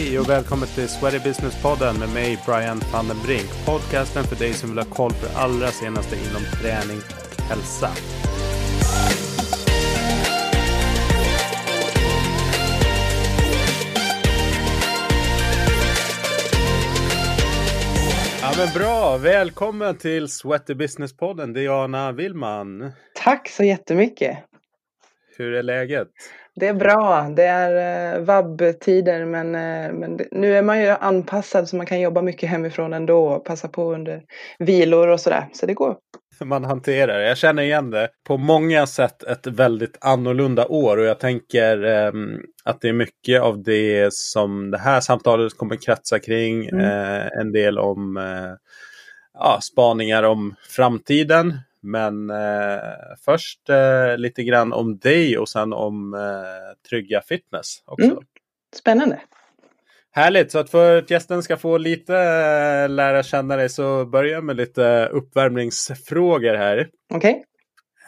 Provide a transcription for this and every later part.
Hej och välkommen till Sweaty Business-podden med mig Brian van den Brink. Podcasten för dig som vill ha koll på det allra senaste inom träning och hälsa. Ja men bra, välkommen till Sweaty Business-podden Diana Willman. Tack så jättemycket. Hur är läget? Det är bra. Det är eh, vab-tider men, eh, men nu är man ju anpassad så man kan jobba mycket hemifrån ändå och passa på under vilor och sådär. Så det går. Man hanterar det. Jag känner igen det. På många sätt ett väldigt annorlunda år och jag tänker eh, att det är mycket av det som det här samtalet kommer kretsa kring. Mm. Eh, en del om eh, ja, spaningar om framtiden. Men eh, först eh, lite grann om dig och sen om eh, Trygga Fitness också. Mm. Spännande. Härligt, så att för att gästen ska få lite eh, lära känna dig så börjar jag med lite uppvärmningsfrågor här. Okej.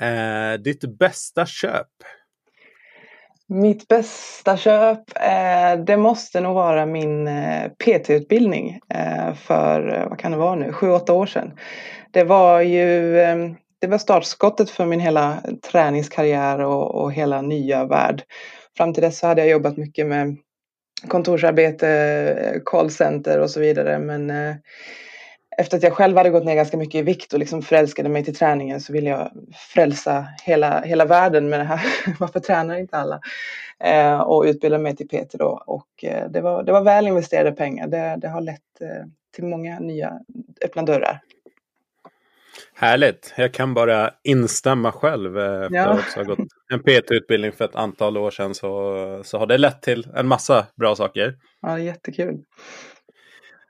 Eh, ditt bästa köp? Mitt bästa köp, eh, det måste nog vara min PT-utbildning eh, för, vad kan det vara nu, sju, åtta år sedan. Det var ju eh, det var startskottet för min hela träningskarriär och, och hela nya värld. Fram till dess så hade jag jobbat mycket med kontorsarbete, callcenter och så vidare. Men eh, efter att jag själv hade gått ner ganska mycket i vikt och liksom förälskade mig till träningen så ville jag frälsa hela, hela världen med det här. Varför tränar inte alla? Eh, och utbilda mig till PT då. Och eh, det, var, det var väl investerade pengar. Det, det har lett eh, till många nya öppna dörrar. Härligt. Jag kan bara instämma själv. Eh, efter Ja. att ha gått en PT-utbildning för ett antal år sedan så, så har det lett till en massa bra saker. Ja, jättekul.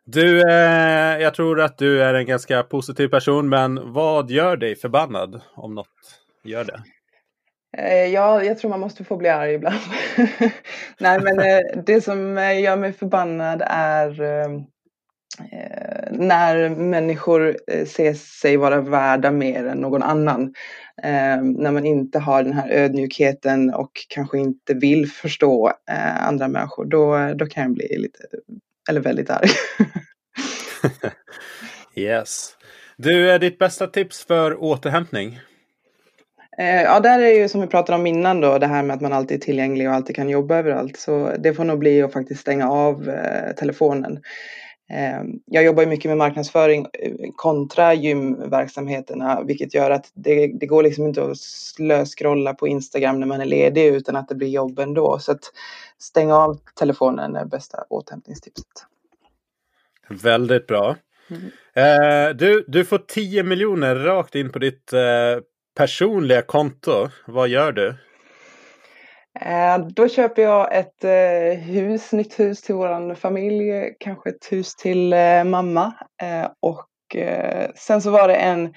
Du, eh, jag tror att du är en ganska positiv person, men vad gör dig förbannad om något gör det? Eh, Ja, jag tror man måste få bli arg ibland. Nej, men eh, det som gör mig förbannad är eh, när människor eh, ser sig vara värda mer än någon annan. Eh, När man inte har den här ödmjukheten och kanske inte vill förstå eh, andra människor. Då, då kan jag bli lite, eller väldigt arg. Yes. Du, är ditt bästa tips för återhämtning? Ja, där är ju som vi pratade om innan då, det här med att man alltid är tillgänglig och alltid kan jobba överallt. Så det får nog bli att faktiskt stänga av telefonen. Eh, Jag jobbar mycket med marknadsföring eh, kontra gymverksamheterna, vilket gör att det, det går liksom inte att slöskrolla på Instagram när man är ledig utan att det blir jobb ändå. Så att stänga av telefonen är bästa återhämtningstipset. Väldigt bra. Mm. Eh, du, du får 10 miljoner rakt in på ditt eh, personliga konto. Vad gör du? Eh, Då köper jag ett eh, hus, nytt hus till våran familj, kanske ett hus till eh, mamma. Och sen så var det en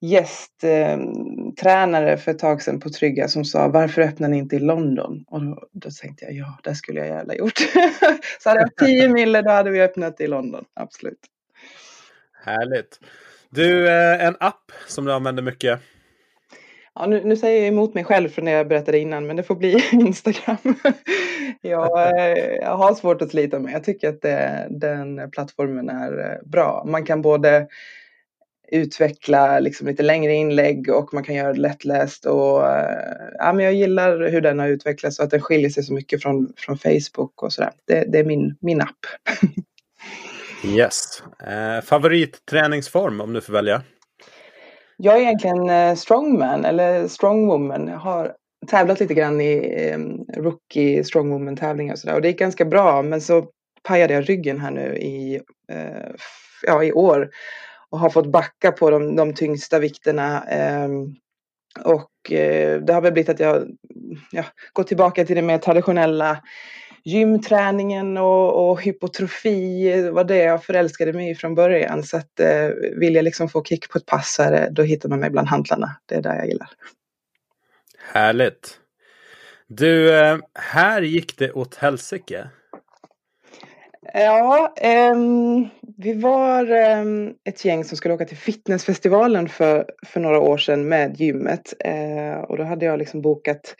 gästtränare för ett tag sedan på Trygga som sa varför öppnar ni inte i London? Och då, då tänkte jag ja, det skulle jag gärna gjort. så hade jag 10 mille då hade vi öppnat i London, absolut. Härligt. Du, en app som du använder mycket. Ja, nu, nu säger jag emot mig själv från det jag berättade innan, men det får bli Instagram. jag, eh, jag har svårt att slita med. Jag tycker att det, den plattformen är eh, bra. Man kan både utveckla liksom lite längre inlägg och man kan göra det lättläst. Och, eh, ja, men jag gillar hur den har utvecklats och att den skiljer sig så mycket från, från Facebook och sådär. Det, det är min, min app. Yes. Eh, favoritträningsform om du får välja? Jag är egentligen eh, strongman eller strongwoman. Jag har tävlat lite grann i eh, rookie strongwoman tävlingar och sådär och det gick ganska bra men så pajade jag ryggen här nu i, eh, ja, i år och har fått backa på de, de tyngsta vikterna. Ehm, och eh, det har väl blivit att jag ja, går tillbaka till det mer traditionella gymträningen och, och hypotrofi var det jag förälskade mig i från början. Så att eh, vill jag liksom få kick på ett pass så då hittar man mig bland hantlarna. Det är där jag gillar. Härligt. Du, eh, här gick det åt helsike. Ja, um, vi var um, ett gäng som skulle åka till fitnessfestivalen för, för några år sedan med gymmet. Uh, och då hade jag liksom bokat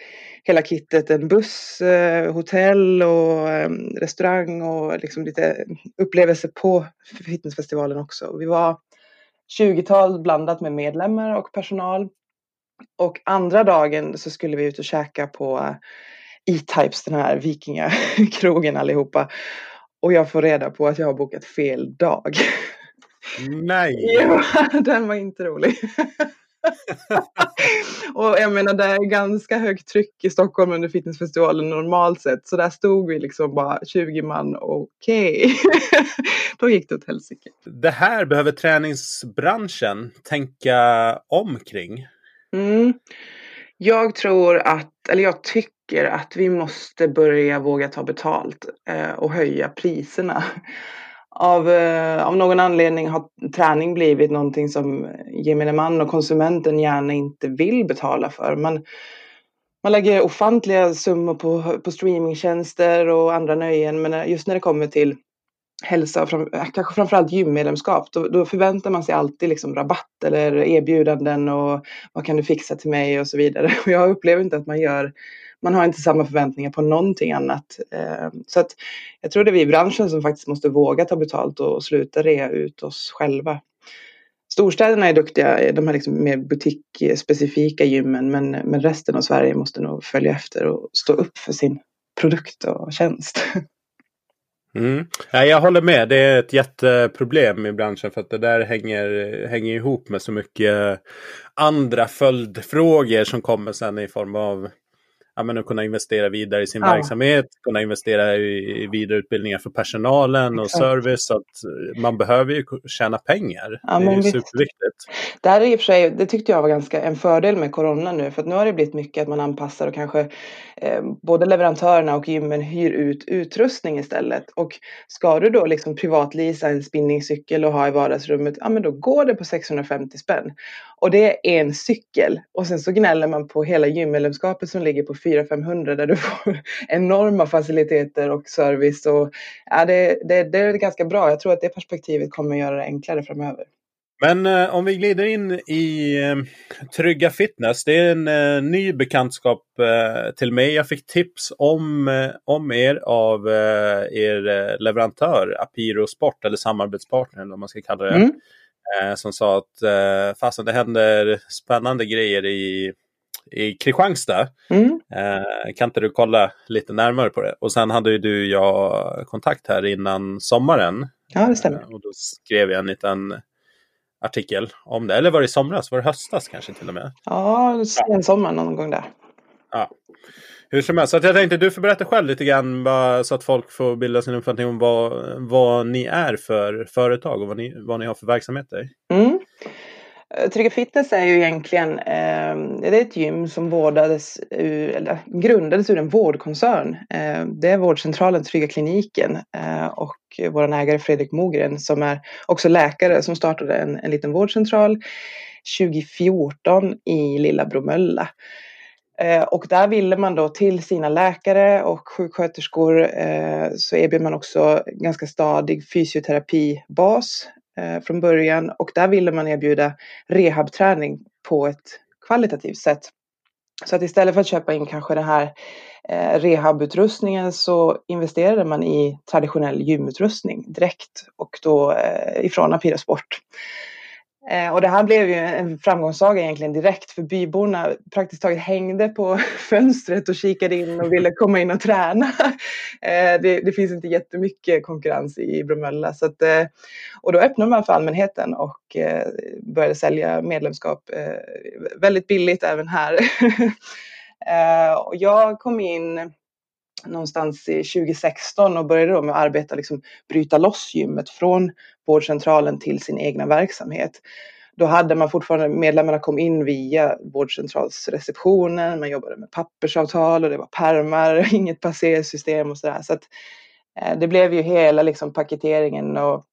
hela kittet, en buss, uh, hotell och um, restaurang och liksom lite upplevelser på fitnessfestivalen också. Vi var 20-tal blandat med medlemmar och personal. Och andra dagen så skulle vi ut och käka på E-Types, den här vikingakrogen allihopa. Och jag får reda på att jag har bokat fel dag. Nej! ja, den var inte rolig. och jag menar det är ganska högt tryck i Stockholm under fitnessfestivalen normalt sett. Så där stod vi liksom bara 20 man, okej. Okay. Då gick det åt helsike. Det här behöver träningsbranschen tänka omkring. Mm. Jag tror att, eller jag tycker att vi måste börja våga ta betalt eh, och höja priserna. Av, eh, av någon anledning har träning blivit någonting som gemene man och konsumenten gärna inte vill betala för. Man, man lägger ofantliga summor på, på streamingtjänster och andra nöjen men just när det kommer till hälsa, fram, kanske framförallt gymmedlemskap, då, då, förväntar man sig alltid liksom rabatt eller erbjudanden och vad kan du fixa till mig och så vidare. Och jag upplever inte att man gör, man har inte samma förväntningar på någonting annat. Eh, så att jag tror det är vi i branschen som faktiskt måste våga ta betalt och sluta rea ut oss själva. Storstäderna är duktiga, de här liksom mer butikspecifika gymmen, men, men resten av Sverige måste nog följa efter och stå upp för sin produkt och tjänst. Mm. Ja, jag håller med. Det är ett jätteproblem i branschen för att det där hänger, hänger ihop med så mycket andra följdfrågor som kommer sen i form av ja, men att kunna investera vidare i sin ja. verksamhet, kunna investera i, vidareutbildningar för personalen och service. Så att man behöver ju tjäna pengar. Ja, det är superviktigt. Det här är i och för sig, det tyckte jag var ganska en fördel med corona nu, för att nu har det blivit mycket att man anpassar och kanske eh, både leverantörerna och gymmen hyr ut utrustning istället. Och ska du då liksom privatlisa en spinningcykel och ha i vardagsrummet, ja men då går det på 650 spänn. Och det är en cykel. Och sen så gnäller man på hela gymmedlemskapet som ligger på 400-500 där du får enorma faciliteter och service. Och, ja, det, det, det är ganska bra. Jag tror att det perspektivet kommer att göra det enklare framöver. Men eh, om vi glider in i eh, Trygga Fitness. Det är en eh, ny bekantskap eh, till mig. Jag fick tips om, eh, om er av eh, er leverantör Apiro Sport eller samarbetspartner eller vad man ska kalla det. Mm. som sa att eh, fasen det händer spännande grejer i i Kristianstad. Mm. Eh, kan inte du kolla lite närmare på det? Och sen hade ju du och jag kontakt här innan sommaren. Ja, det stämmer. Eh, och då skrev jag en liten artikel om det. Eller var det i somras? Var det höstas kanske till och med? Ja, sen sommar någon gång där. Ja. Hur som helst, så jag tänkte du får berätta själv lite grann bara, så att folk får bilda sin uppfattning om vad, vad ni är för företag och vad ni, vad ni har för verksamheter. Mm. Eh, Trygga Fitness är ju egentligen eh, det är ett gym som vårdades ur, eller grundades ur en vårdkoncern. Eh, det är vårdcentralen Trygga Kliniken eh, och vår ägare Fredrik Mogren som är också läkare som startade en, en liten vårdcentral 2014 i Lilla Bromölla. Eh, och där ville man då till sina läkare och sjuksköterskor eh, så erbjöd man också ganska stadig fysioterapibas Eh, från början och där ville man erbjuda rehabträning på ett kvalitativt sätt. Så att istället för att köpa in kanske den här eh, rehabutrustningen så investerade man i traditionell gymutrustning direkt och då eh, ifrån Apira Sport. Eh, och det här blev ju en framgångssaga egentligen direkt för byborna praktiskt taget hängde på fönstret och kikade in och ville komma in och träna. Eh, det, det finns inte jättemycket konkurrens i Bromölla. Så att, eh, och då öppnade man för allmänheten och började sälja medlemskap väldigt billigt även här. och jag kom in någonstans i 2016 och började då med att arbeta, liksom, bryta loss gymmet från vårdcentralen till sin egna verksamhet. Då hade man fortfarande, medlemmarna kom in via vårdcentralsreceptionen, man jobbade med pappersavtal och det var permar, inget passersystem och sådär. Så att, eh, det blev ju hela liksom, paketeringen och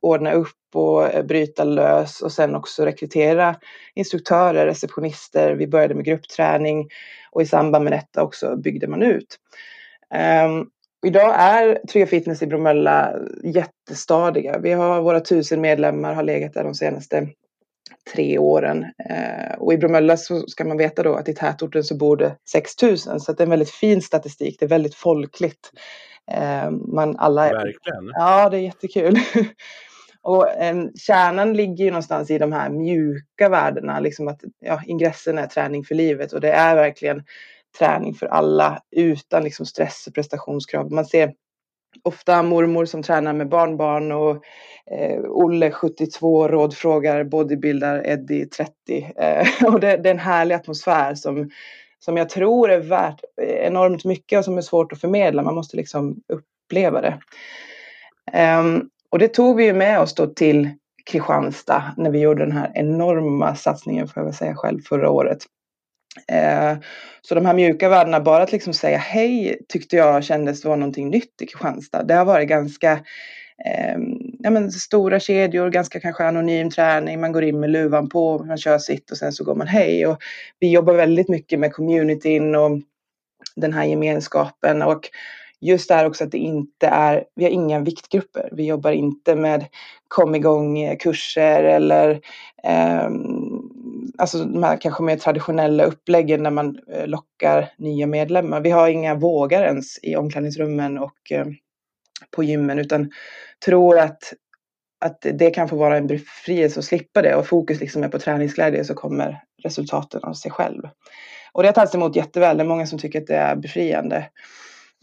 ordna upp och eh, bryta lös och sen också rekrytera instruktörer, receptionister. Vi började med gruppträning och i samband med detta också byggde man ut. Um, idag är Trygga Fitness i Bromölla jättestadiga. Vi har våra tusen medlemmar, har legat där de senaste tre åren. Eh, och i Bromölla så ska man veta då att i tätorten så bor det 6000 så det är en väldigt fin statistik. Det är väldigt folkligt. Eh, man alla är, Verkligen. Ja, det är jättekul. Och eh, kärnan ligger ju någonstans i de här mjuka värdena, liksom att ja, ingressen är träning för livet och det är verkligen träning för alla utan liksom stress och prestationskrav. Man ser ofta mormor som tränar med barnbarn och eh, Olle 72 rådfrågar bodybuildar Eddie 30. Eh, och det, det, är en härlig atmosfär som, som jag tror är värt enormt mycket och som är svårt att förmedla. Man måste liksom uppleva det. Eh, och det tog vi ju med oss då till Kristianstad när vi gjorde den här enorma satsningen, får jag väl säga själv, förra året. Eh, så de här mjuka värdena, bara att liksom säga hej tyckte jag kändes var någonting nytt i Kristianstad. Det har varit ganska eh, ja, men stora kedjor, ganska kanske anonym träning. Man går in med luvan på, man kör sitt och sen så går man hej. Och vi jobbar väldigt mycket med communityn och den här gemenskapen. Och just det här också att det inte är, vi har inga viktgrupper. Vi jobbar inte med kom igång eh, kurser eller eh, alltså de här kanske mer traditionella uppläggen när man eh, lockar nya medlemmar. Vi har inga vågar ens i omklädningsrummen och eh, på gymmen utan tror att, att det kan få vara en befrielse att slippa det och fokus liksom är på träningsglädje så kommer resultaten av sig själv. Och det har tagits emot jätteväl. Det är många som tycker att det är befriande.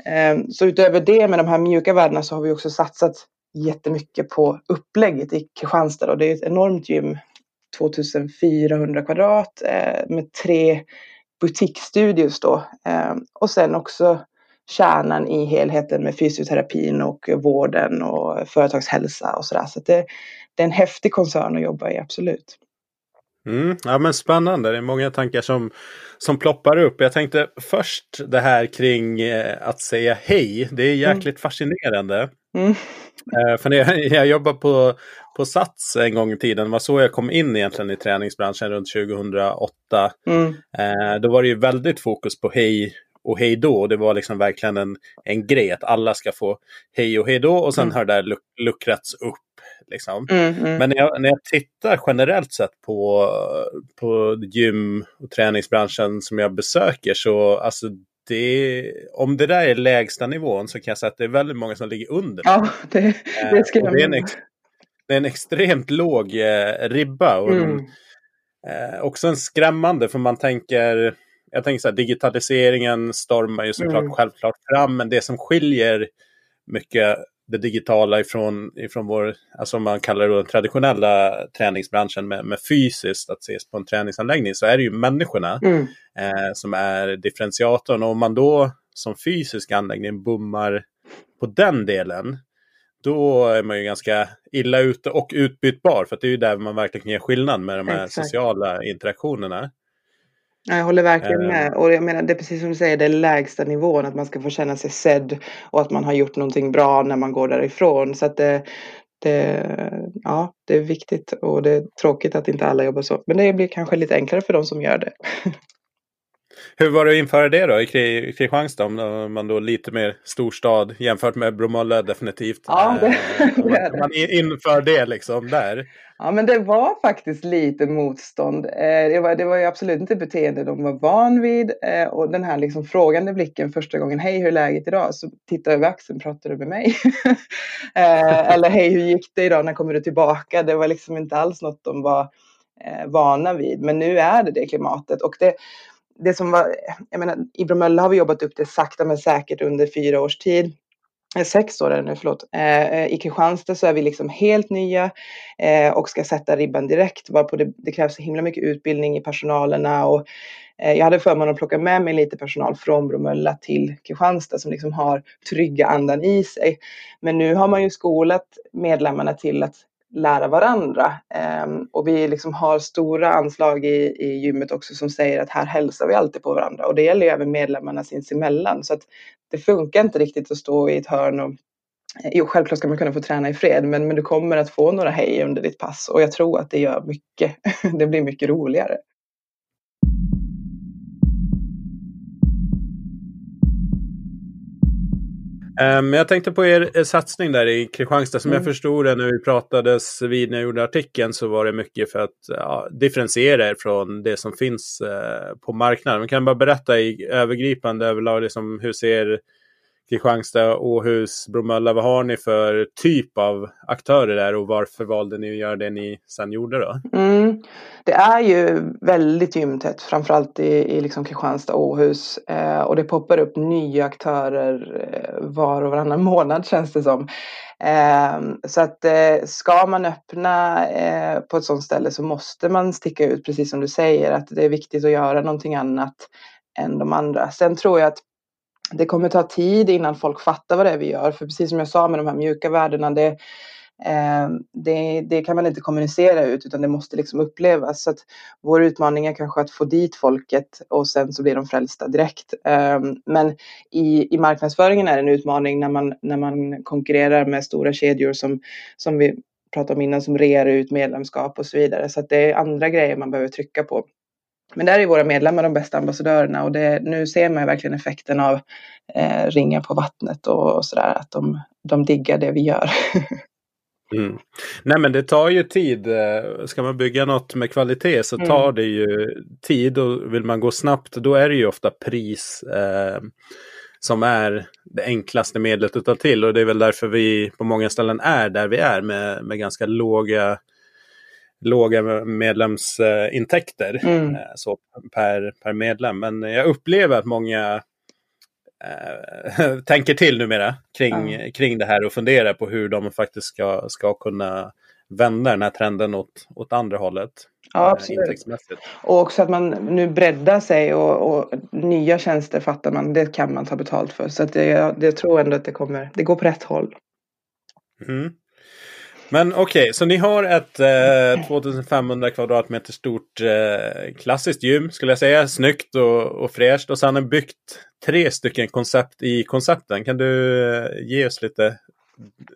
Ehm, så utöver det med de här mjuka värdena så har vi också satsat jättemycket på upplägget i Kristianstad. Och det är ett enormt gym, 2400 kvadrat eh, med tre butikstudios då. Ehm, och sen också kärnan i helheten med fysioterapin och vården och företagshälsa och sådär. Så, så det, det är en häftig koncern att jobba i, absolut. Mm, ja men spännande, det är många tankar som, som ploppar upp. Jag tänkte först det här kring eh, att säga hej. Det är jäkligt mm. fascinerande. Mm. Eh, för när jag, jag jobbade på, på Sats en gång i tiden, det var så jag kom in egentligen i träningsbranschen runt 2008. Mm. Eh, då var det ju väldigt fokus på hej och hej då. Det var liksom verkligen en, en grej att alla ska få hej och hej då och sen mm. har det luck, luckrats upp Liksom. Mm, mm. Men när jag, när jag tittar generellt sett på, på gym och träningsbranschen som jag besöker så alltså det, om det där är lägsta nivån så kan jag säga att det är väldigt många som ligger under. Ja, det, det skulle eh, det, är en det är en extremt låg eh, ribba. Och mm. eh, också en skrämmande för man tänker, jag tänker så här, digitaliseringen stormar ju såklart mm. självklart fram, men det som skiljer mycket det digitala ifrån, ifrån vår, alltså man kallar det den traditionella träningsbranschen med, med fysiskt att ses på en träningsanläggning så är det ju människorna mm. eh, som är differentiatorn. Och om man då som fysisk anläggning bommar på den delen då är man ju ganska illa ute och utbytbar. För det är ju där man verkligen kan ge skillnad med de här Exakt. sociala interaktionerna. Jag håller verkligen med. Ehm. Och jag menar, det är precis som du säger, det är lägsta nivån. Att man ska få känna sig sedd och att man har gjort någonting bra när man går därifrån. Så att det, det, ja, det är viktigt och det är tråkigt att inte alla jobbar så. Men det blir kanske lite enklare för de som gör det. Hur var det att införa det då i Kristianstad? Om man då lite mer storstad jämfört med Bromölla definitivt. Ja, det, det är det. Man inför det liksom där. Ja, men det var faktiskt lite motstånd. Eh, det var, det var ju absolut inte beteende de var van vid. Eh, och den här liksom frågande blicken första gången. Hej, hur är läget idag? Så tittar jag över axeln, pratar du med mig? Eh, eller hej, hur gick det idag? När kommer du tillbaka? Det var liksom inte alls något de var vana vid. Men nu är det det klimatet. Och det, det som var, jag menar, i Bromölla har vi jobbat upp det sakta men säkert under fyra års tid. Eh, sex år är det nu, förlåt. Eh, eh, I Kristianstad så är vi liksom helt nya eh, och ska sätta ribban direkt. Varpå det, det krävs så himla mycket utbildning i personalerna och eh, jag hade förmånen att plocka med mig lite personal från Bromölla till Kristianstad som liksom har trygga andan i sig. Men nu har man ju skolat medlemmarna till att lära varandra. Ehm, och vi liksom har stora anslag i, i gymmet också som säger att här hälsar vi alltid på varandra. Och det gäller ju även medlemmarna sinsemellan. Så att det funkar inte riktigt att stå i ett hörn och eh, Jo, självklart ska man kunna få träna i fred, men, men du kommer att få några hej under ditt pass och jag tror att det gör mycket. det blir mycket roligare. Um, jag tänkte på er satsning där i Kristianstad. Som mm. jag förstod det när vi pratades vid när jag gjorde artikeln så var det mycket för att ja, differentiera er från det som finns uh, på marknaden. Men kan bara berätta i övergripande överlag liksom, hur ser Kristianstad, Åhus, Bromölla. Vad har ni för typ av aktörer där och varför valde ni att göra det ni sen gjorde då? Mm. Det är ju väldigt gymtätt, framförallt i, i liksom Kristianstad och Åhus. Eh, och det poppar upp nya aktörer eh, var och varannan månad känns det som. Eh, så att eh, ska man öppna eh, på ett sådant ställe så måste man sticka ut, precis som du säger, att det är viktigt att göra någonting annat än de andra. Sen tror jag att det kommer ta tid innan folk fattar vad det är vi gör. För precis som jag sa med de här mjuka värdena, det, eh, det, det, kan man inte kommunicera ut utan det måste liksom upplevas. Så att vår utmaning är kanske att få dit folket och sen så blir de frälsta direkt. Eh, men i, i marknadsföringen är det en utmaning när man, när man konkurrerar med stora kedjor som, som vi pratade om innan som rear ut medlemskap och så vidare. Så att det är andra grejer man behöver trycka på. Men där är våra medlemmar de bästa ambassadörerna och det, nu ser man verkligen effekten av eh, ringar på vattnet och, och sådär, att de, de diggar det vi gör. Mm. Nej men det tar ju tid. Eh, ska man bygga något med kvalitet så tar mm. det ju tid och vill man gå snabbt då är det ju ofta pris eh, som är det enklaste medlet att ta till och det är väl därför vi på många ställen är där vi är med, med ganska låga låga medlemsintäkter mm. Eh, så per, per medlem. Men jag upplever att många äh, tänker till numera kring, mm. kring det här och funderar på hur de faktiskt ska, ska kunna vända den här trenden åt, åt andra hållet. Ja, eh, absolut. Och också att man nu breddar sig och, och, nya tjänster fattar man, det kan man ta betalt för. Så att det, det tror ändå att det kommer, det går på rätt håll. Mm. Men okej, okay, så ni har ett eh, 2500 kvadratmeter stort eh, klassiskt gym skulle jag säga. Snyggt och, och fräscht. Och sen har ni byggt tre stycken koncept i koncepten. Kan du eh, ge oss lite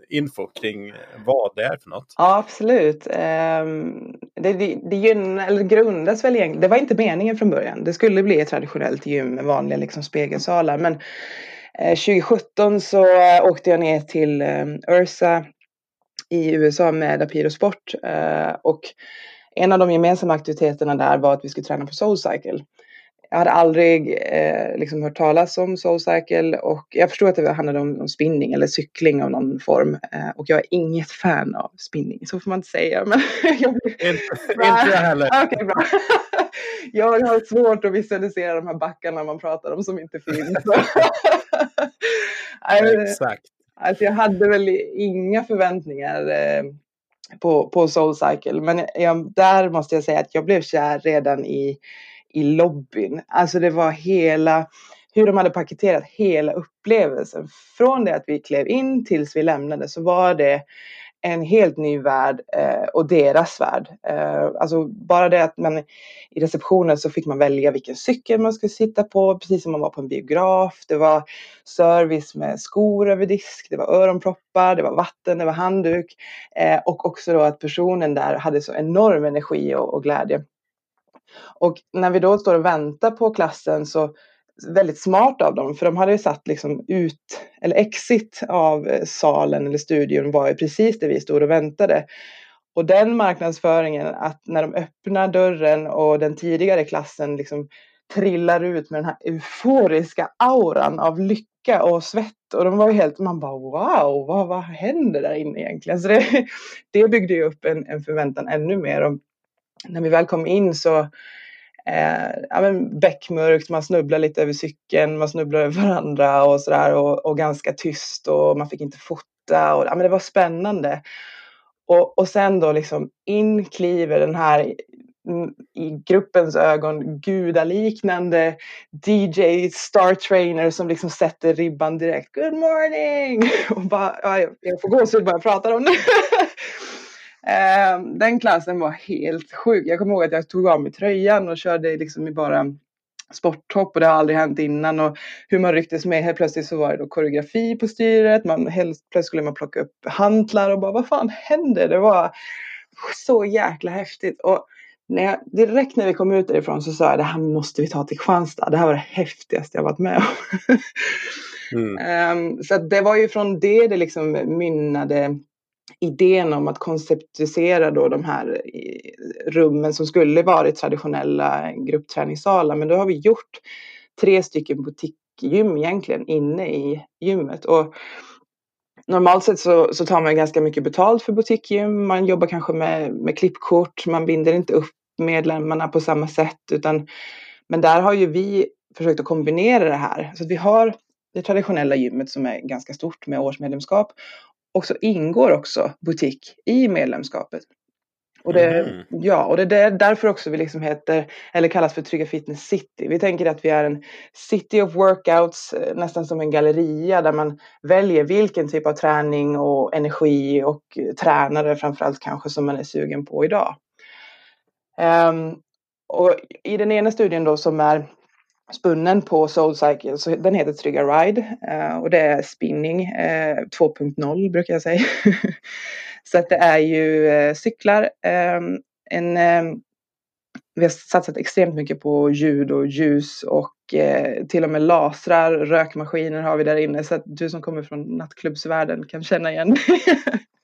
info kring vad det är för något? Ja, absolut. Um, det, det, det eller grundas väl egentligen, det var inte meningen från början. Det skulle bli ett traditionellt gym med vanliga liksom, spegelsalar. Men eh, 2017 så eh, åkte jag ner till eh, Ursa i USA med Apiro Sport eh, och en av de gemensamma aktiviteterna där var att vi skulle träna på Soulcycle. Jag hade aldrig eh, liksom hört talas om Soulcycle och jag förstod att det handlade om, om spinning eller cykling av någon form. Eh, och jag är inget fan av spinning, så får man inte säga. Men jag inte jag heller. okay, bra. jag har svårt att visualisera de här backarna man pratar om som inte finns. Exakt. Alltså jag hade väl inga förväntningar eh, på, på Soulcycle. Men jag, där måste jag säga att jag blev kär redan i, i lobbyn. Alltså det var hela, hur de hade paketerat hela upplevelsen. Från det att vi klev in tills vi lämnade så var det en helt ny värld eh, och deras värld. Eh, alltså bara det att man i receptionen så fick man välja vilken cykel man skulle sitta på, precis som man var på en biograf. Det var service med skor över disk, det var öronproppar, det var vatten, det var handduk eh, och också då att personen där hade så enorm energi och, och glädje. Och när vi då står och väntar på klassen så väldigt smart av dem, för de hade ju satt liksom ut, eller exit av eh, salen eller studion var ju precis där vi stod och väntade. Och den marknadsföringen, att när de öppnar dörren och den tidigare klassen liksom trillar ut med den här euforiska auran av lycka och svett. Och de var ju helt, man bara wow, vad, vad händer där inne egentligen? Så det, det byggde ju upp en, en förväntan ännu mer. Och när vi väl kom in så eh, ja, men beckmörkt, man snubblar lite över cykeln, man snubblar över varandra och sådär och, och ganska tyst och man fick inte fota och ja, men det var spännande. Och, och sen då liksom in kliver den här i gruppens ögon gudaliknande DJ Star Trainer som liksom sätter ribban direkt. Good morning! Och bara, ja, jag får gåshud bara jag pratar om det. Eh, den klassen var helt sjuk. Jag kommer ihåg att jag tog av mig tröjan och körde liksom i bara sporttopp och det har aldrig hänt innan och hur man rycktes med. Helt plötsligt så var det då koreografi på styret. Man, helt plötsligt skulle man plocka upp hantlar och bara vad fan händer? Det var så jäkla häftigt. Och när jag, direkt när vi kom ut därifrån så sa jag det här måste vi ta till Kristianstad. Det här var det häftigaste jag varit med om. Mm. Um, så det var ju från det det liksom mynnade idén om att konceptualisera då de här eh, rummen som skulle varit traditionella gruppträningssalar. Men då har vi gjort tre stycken butikgym egentligen inne i gymmet. Och normalt sett så, så tar man ganska mycket betalt för butikgym. Man jobbar kanske med, med klippkort, man binder inte upp medlemmarna på samma sätt. Utan, men där har ju vi försökt att kombinera det här. Så att vi har det traditionella gymmet som är ganska stort med årsmedlemskap. Och så ingår också butik i medlemskapet. Och det, mm. ja, och det är därför också vi liksom heter, eller kallas för Trygga Fitness City. Vi tänker att vi är en city of workouts, eh, nästan som en galleria där man väljer vilken typ av träning och energi och tränare framförallt kanske som man är sugen på idag. Um, och i den ena studien då som är spunnen på SoulCycle, så den heter Trygga Ride eh, och det är spinning eh, 2.0 brukar jag säga. så att det är ju eh, cyklar, ehm, en, ehm, vi har satsat extremt mycket på ljud och ljus och eh, till och med lasrar, rökmaskiner har vi där inne så att du som kommer från nattklubbsvärlden kan känna igen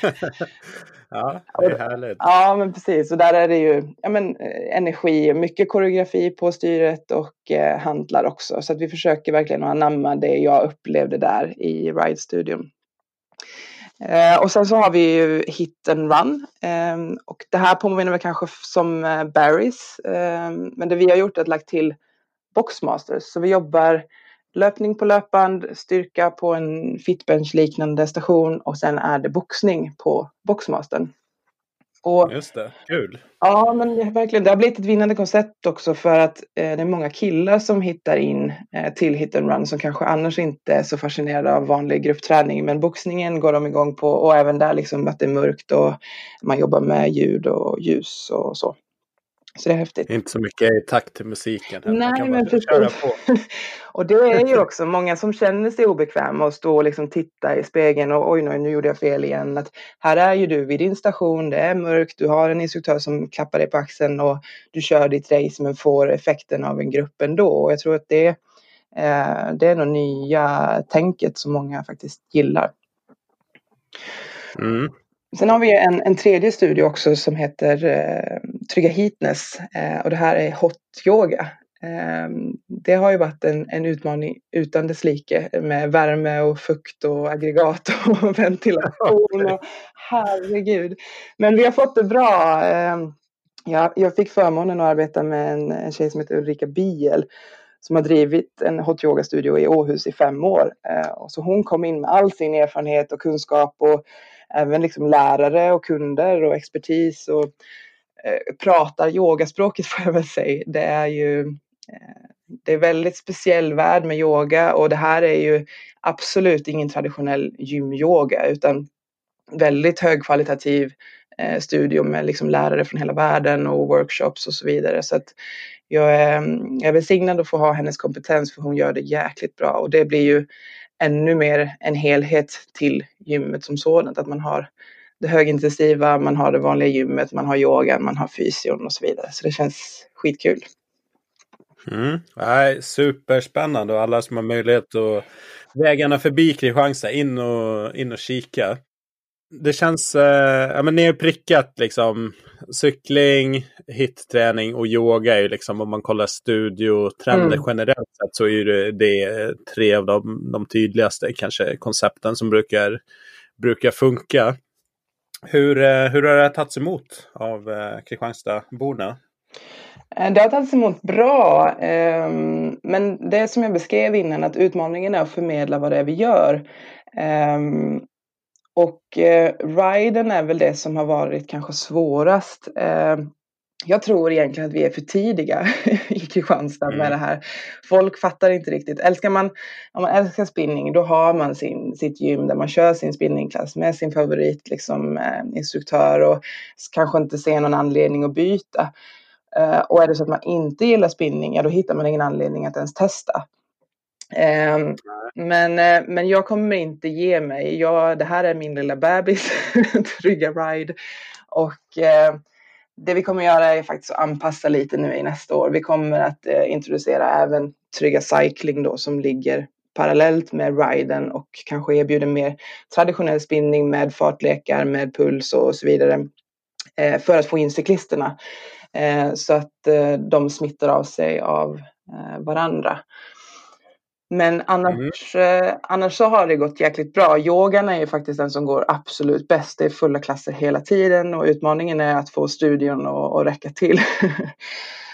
ja, det är härligt. Ja, men precis. Och där är det ju ja, men, eh, energi, mycket koreografi på styret och eh, hantlar också. Så att vi försöker verkligen anamma det jag upplevde där i Ride-studion. Eh, och sen så har vi ju Hit and Run. Eh, och det här påminner väl kanske som eh, Barry's. Eh, men det vi har gjort är att lagt till Boxmasters. Så vi jobbar löpning på löpband, styrka på en fitbench-liknande station och sen är det boxning på boxmastern. Och, Just det, kul! Ja, men verkligen. Det har blivit ett vinnande koncept också för att eh, det är många killar som hittar in eh, till hit and run som kanske annars inte är så fascinerade av vanlig gruppträning. Men boxningen går de igång på och även där liksom att det är mörkt och man jobbar med ljud och ljus och så. Så det är häftigt. Inte så mycket i takt till musiken. Nej, men precis. och det är ju också många som känner sig obekväma och stå och liksom titta i spegeln och oj, nu gjorde jag fel igen. Att här är ju du vid din station, det är mörkt, du har en instruktör som klappar dig på axeln och du kör ditt race men får effekten av en grupp ändå. Och jag tror att det, eh, det är nog nya tänket som många faktiskt gillar. Mm. Sen har vi en, en tredje studie också som heter eh, Trygga Heatness eh, och det här är hot yoga. Eh, det har ju varit en, en utmaning utan dess like med värme och fukt och aggregat och ventilation. Och, herregud. Men vi har fått det bra. Eh, jag, jag fick förmånen att arbeta med en, en tjej som heter Ulrika Biel som har drivit en hot yoga-studio i Åhus i fem år. Eh, och så hon kom in med all sin erfarenhet och kunskap och även liksom lärare och kunder och expertis och eh, pratar yogaspråket får jag väl säga. Det är ju eh, det är väldigt speciell värld med yoga och det här är ju absolut ingen traditionell gymyoga utan väldigt högkvalitativ eh, studio med liksom lärare från hela världen och workshops och så vidare. Så att jag är, jag är välsignad att få ha hennes kompetens för hon gör det jäkligt bra och det blir ju ännu mer en helhet till gymmet som sådant. Att man har det högintensiva, man har det vanliga gymmet, man har yogan, man har fysion och så vidare. Så det känns skitkul. Mm. Nej, superspännande och alla som har möjlighet att vägarna förbi Kristianstad in och, in och kika det känns, eh, ja men ni har prickat liksom cykling, hitträning och yoga är ju liksom om man kollar studiotrender mm. generellt sett så är det, det tre av de, de tydligaste kanske koncepten som brukar, brukar funka. Hur, eh, hur har det tagits emot av eh, Kristianstadborna? Eh, det har tagits emot bra, eh, men det som jag beskrev innan att utmaningen är att förmedla vad det är vi gör. Um, och eh, riden är väl det som har varit kanske svårast. Eh, jag tror egentligen att vi är för tidiga i Kristianstad mm. med det här. Folk fattar inte riktigt. Älskar man, om man älskar spinning då har man sin, sitt gym där man kör sin spinningklass med sin favorit liksom, eh, instruktör och kanske inte ser någon anledning att byta. Eh, och är det så att man inte gillar spinning, ja då hittar man ingen anledning att ens testa. Um, men, eh, men jag kommer inte ge mig. Jag, det här är min lilla bebis, Trygga Ride. Och uh, det vi kommer göra är faktiskt att anpassa lite nu i nästa år. Vi kommer att uh, introducera även Trygga Cycling då som ligger parallellt med riden och kanske erbjuder mer traditionell spinning med fartlekar, med puls och så vidare eh, för att få in cyklisterna eh, så att eh, de smittar av sig av eh, varandra. Men annars, mm. eh, annars så har det gått jäkligt bra. Yogan är ju faktiskt den som går absolut bäst. Det är fulla klasser hela tiden och utmaningen är att få studion att räcka till.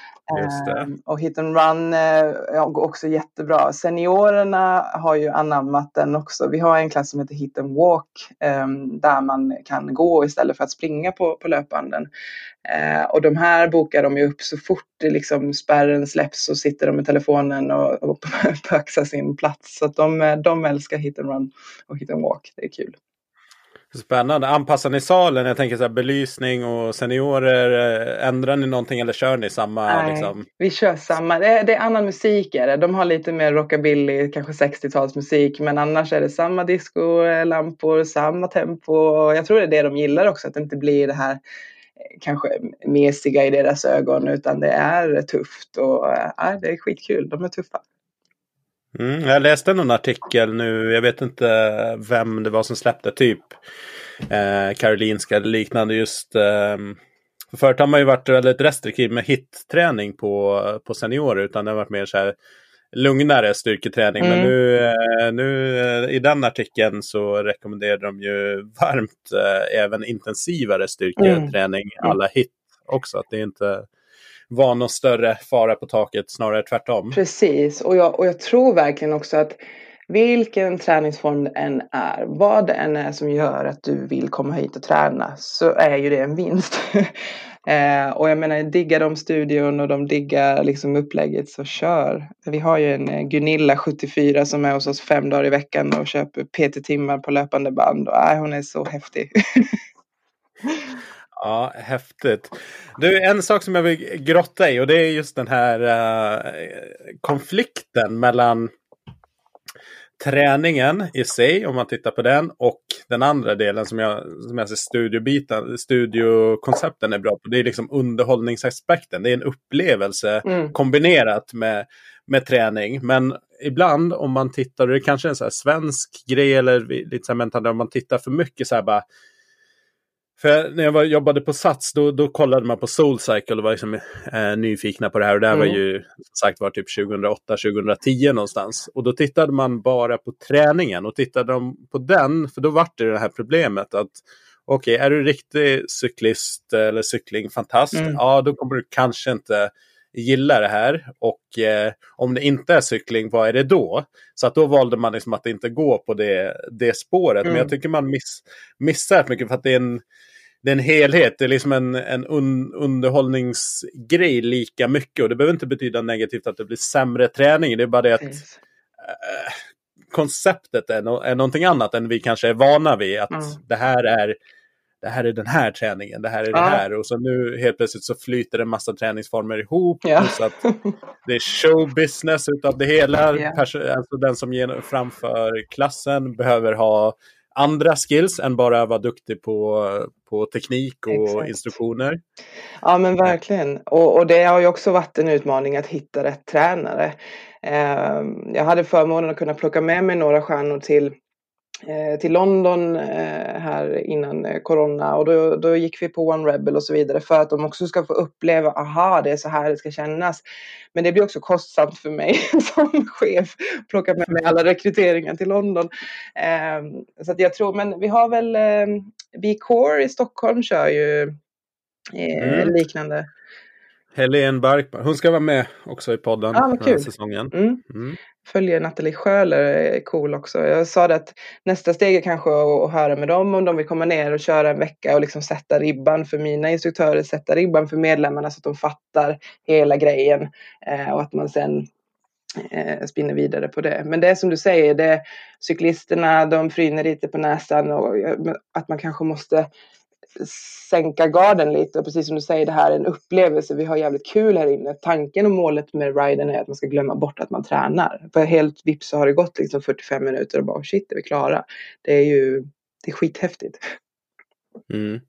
Um, och hit and run uh, går också jättebra. Seniorerna har ju anammat den också. Vi har en klass som heter hit and walk um, där man kan gå istället för att springa på, på löpbanden. Uh, och de här bokar de ju upp så fort det liksom spärren släpps så sitter de med telefonen och, och paxar sin plats. Så att de, eh, de älskar hit and run och hit and walk. Det är kul. Spännande. Anpassar ni salen? Jag tänker så här, belysning och seniorer. Eh, ändrar ni någonting eller kör ni samma? Nej, liksom? vi kör samma. Det är, det är annan musik. Är det. De har lite mer rockabilly, kanske 60-talsmusik. Men annars är det samma disco-lampor, samma tempo. Jag tror det är det de gillar också. Att det inte blir det här eh, kanske mesiga i deras ögon. Utan det är tufft och äh, det är skitkul. De är tuffa. Mm, jag läste någon artikel nu, jag vet inte vem det var som släppte, typ eh, Karolinska eller liknande just. Eh, förut har man ju varit väldigt restriktiv med hitträning på, på seniorer utan det har varit mer så här lugnare styrketräning. Mm. Men nu, eh, nu eh, i den artikeln så rekommenderar de ju varmt eh, även intensivare styrketräning, mm. alla hit också. Att det är inte var någon större fara på taket, snarare tvärtom. Precis, och jag, och jag tror verkligen också att vilken träningsform det än är, vad det än är som gör att du vill komma hit och träna, så är ju det en vinst. eh, och jag menar, diggar de studion och de diggar liksom upplägget, så kör. Vi har ju en eh, Gunilla, 74, som är hos oss fem dagar i veckan och köper PT-timmar på löpande band. Och, eh, hon är så häftig. Ja, häftigt. Du, en sak som jag vill grotta i och det är just den här uh, konflikten mellan träningen i sig, om man tittar på den, och den andra delen som jag, som jag ser studiobiten, studiokoncepten är bra på. Det är liksom underhållningsaspekten. Det är en upplevelse mm. kombinerat med, med träning. Men ibland om man tittar, och det kanske är en så svensk grej eller lite så här mental, om man tittar för mycket så här bara för när jag var, jobbade på Sats då, då kollade man på Soulcycle och var liksom, eh, nyfikna på det här. Och det här mm. var ju som sagt var typ 2008-2010 någonstans. Och då tittade man bara på träningen och tittade de på den, för då var det det här problemet att okej, okay, är du riktig cyklist eller cyklingfantast, mm. ja då kommer du kanske inte gilla det här. Och eh, om det inte är cykling, vad är det då? Så att då valde man liksom att inte gå på det, det spåret. Mm. Men jag tycker man miss, missar mycket för att det är en det är en helhet, det är liksom en, en un, underhållningsgrej lika mycket. Och det behöver inte betyda negativt att det blir sämre träning. Det är bara det att äh, konceptet är, no, är någonting annat än vi kanske är vana vid. Att mm. det här är det här är den här träningen, det här är ja. det här. Och så nu helt plötsligt så flyter en massa träningsformer ihop. Ja. Så att det är showbusiness utav det hela. Yeah. Alltså den som framför klassen behöver ha andra skills än bara vara duktig på, på teknik och Exakt. instruktioner. Ja men verkligen. Och, och det har ju också varit en utmaning att hitta rätt tränare. Eh, jag hade förmånen att kunna plocka med mig några stjärnor till till London eh, här innan eh, corona och då, då gick vi på One Rebel och så vidare för att de också ska få uppleva, aha det är så här det ska kännas. Men det blir också kostsamt för mig som chef, plocka med mig alla rekryteringar till London. Ehm, så att jag tror, men vi har väl B-Core i Stockholm kör ju mm. liknande. Helene Barkman, hon ska vara med också i podden ah, den här säsongen. Mm. Mm följer Nathalie Schöler är eh, cool också. Jag sa det att nästa steg är kanske att höra med dem om de vill komma ner och köra en vecka och liksom sätta ribban för mina instruktörer, sätta ribban för medlemmarna så att de fattar hela grejen eh, och att man sen eh, spinner vidare på det. Men det är som du säger, det, cyklisterna de fryner lite på näsan och eh, att man kanske måste sänka garden lite och precis som du säger, det här är en upplevelse. Vi har jävligt kul här inne. Tanken och målet med riden är att man ska glömma bort att man tränar. För helt vips så har det gått liksom 45 minuter och bara shit, är vi klara? Det är ju det är skithäftigt. Mm.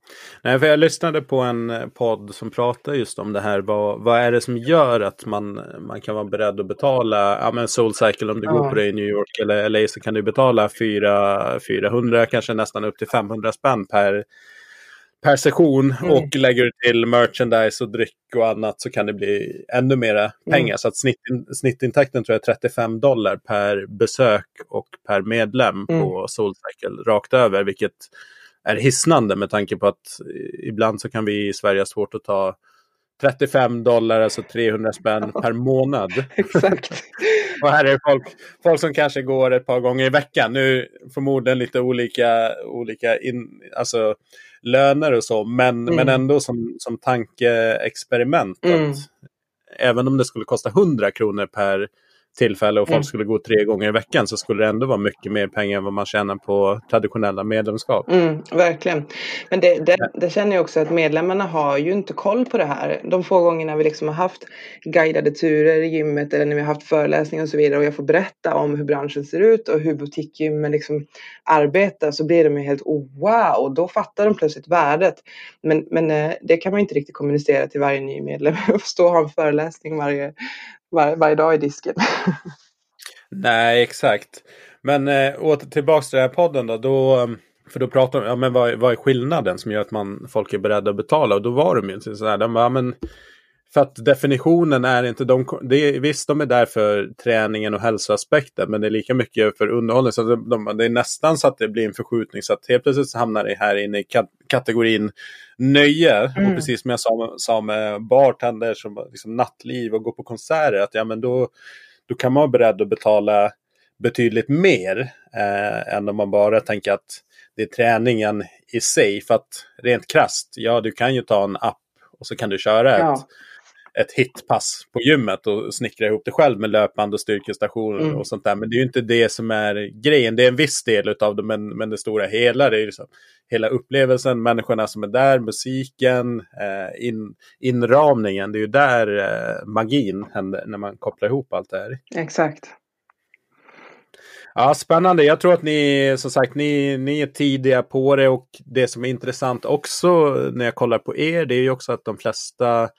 Nej, för jag lyssnade på en eh, podd som pratade just om det här. Vad, vad är det som gör att man, man kan vara beredd att betala, ja men Soulcycle om du ja. går på det i New York eller LA så kan du betala 4, 400, kanske nästan upp till 500 spänn per, per session. Mm. Och lägger du till merchandise och dryck och annat så kan det bli ännu mera pengar. Mm. Så att snitt, snittintäkten tror jag är 35 dollar per besök och per medlem mm. på Soulcycle rakt över. Vilket är hisnande med tanke på att ibland så kan vi i Sverige ha svårt att ta 35 dollar, alltså 300 spänn per månad. Exakt. och här är folk, folk som kanske går ett par gånger i veckan. Nu förmodligen lite olika, olika in, alltså, löner och så, men, mm. men ändå som, som tankeexperiment. Mm. även om det skulle kosta 100 kronor per tillfälle och folk mm. skulle gå tre gånger i veckan så skulle det ändå vara mycket mer pengar än vad man tjänar på traditionella medlemskap. Mm, verkligen. Men det, det, det, känner jag också att medlemmarna har ju inte koll på det här. De få gångerna vi liksom har haft guidade turer i gymmet eller när vi har haft föreläsningar och så vidare och jag får berätta om hur branschen ser ut och hur butikgymmen liksom arbetar så blir de ju helt oh, wow, då fattar de plötsligt värdet. Men, men eh, det kan man inte riktigt kommunicera till varje ny medlem. Att stå och ha en föreläsning varje, var, varje dag i disken. Nej, exakt. Men eh, äh, åter tillbaka till den här podden då. då för då pratar de, ja men vad, vad är skillnaden som gör att man, folk är beredda att betala? Och då var de ju inte sådär, de bara, men för att definitionen är inte, de, det visst de är där för träningen och hälsoaspekten men det är lika mycket för underhållning. Så de, de, det är nästan så att det blir en förskjutning så att helt plötsligt hamnar det här inne i kat kategorin nöje. Mm. Och precis som jag sa, sa med bartender som liksom nattliv och gå på konserter att ja men då, då kan man vara beredd att betala betydligt mer eh, än om man bara tänker att det är träningen i sig. För att rent krast, ja du kan ju ta en app och så kan du köra ja. ett ett hitpass på gymmet och snickra ihop det själv med löpande styrkestationer mm. och sånt där. Men det är ju inte det som är grejen. Det är en viss del av det, men, men det stora hela, det är liksom hela upplevelsen, människorna som är där, musiken, eh, in, inramningen. Det är ju där eh, magin händer när man kopplar ihop allt det här. Exakt. Ja, spännande. Jag tror att ni, som sagt, ni, ni är tidiga på det och det som är intressant också när jag kollar på er, det är ju också att de flesta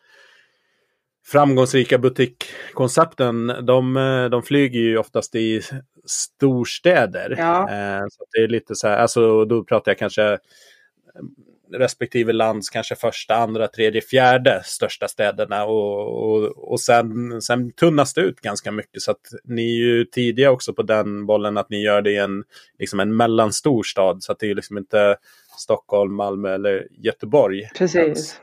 framgångsrika butikkoncepten, de, de flyger ju oftast i storstäder. Ja. Eh, så det är lite så här, alltså då pratar jag kanske eh, respektive lands kanske första, andra, tredje, fjärde största städerna och, och, och sen, sen tunnas det ut ganska mycket så att ni är ju tidiga också på den bollen att ni gör det i en, liksom en mellanstor stad så att det är liksom inte Stockholm, Malmö eller Göteborg. Precis.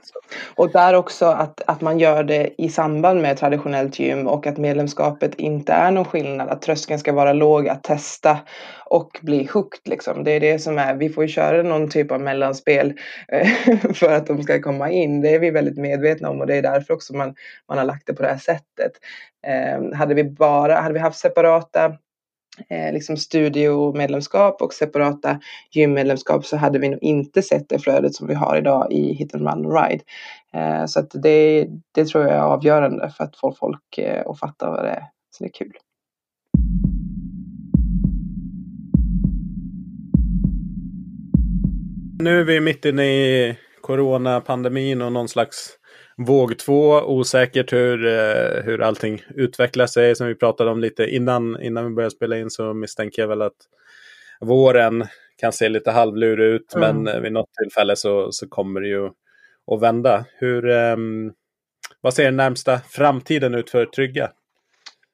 Och där också att, att man gör det i samband med traditionellt gym och att medlemskapet inte är någon skillnad. Att tröskeln ska vara låg att testa och bli hooked. Liksom. Det är det som är, vi får ju köra någon typ av mellanspel eh, för att de ska komma in. Det är vi väldigt medvetna om och det är därför också man, man har lagt det på det här sättet. Eh, hade vi bara, hade vi haft separata eh, liksom studiomedlemskap och separata gymmedlemskap så hade vi nog inte sett det flödet som vi har idag i Hit and Run och Ride. Eh, så att det, det tror jag är avgörande för att få folk eh, att fatta vad det är som är kul. Nu är vi mitt inne i coronapandemin och någon slags våg två, osäkert hur, eh, hur allting utvecklar sig. Som vi pratade om lite innan, innan vi började spela in så misstänker jag väl att våren kan se lite halvlurig ut. Mm. Men vid något tillfälle så, så kommer det ju att vända. Hur, eh, vad ser den närmsta framtiden ut för Trygga?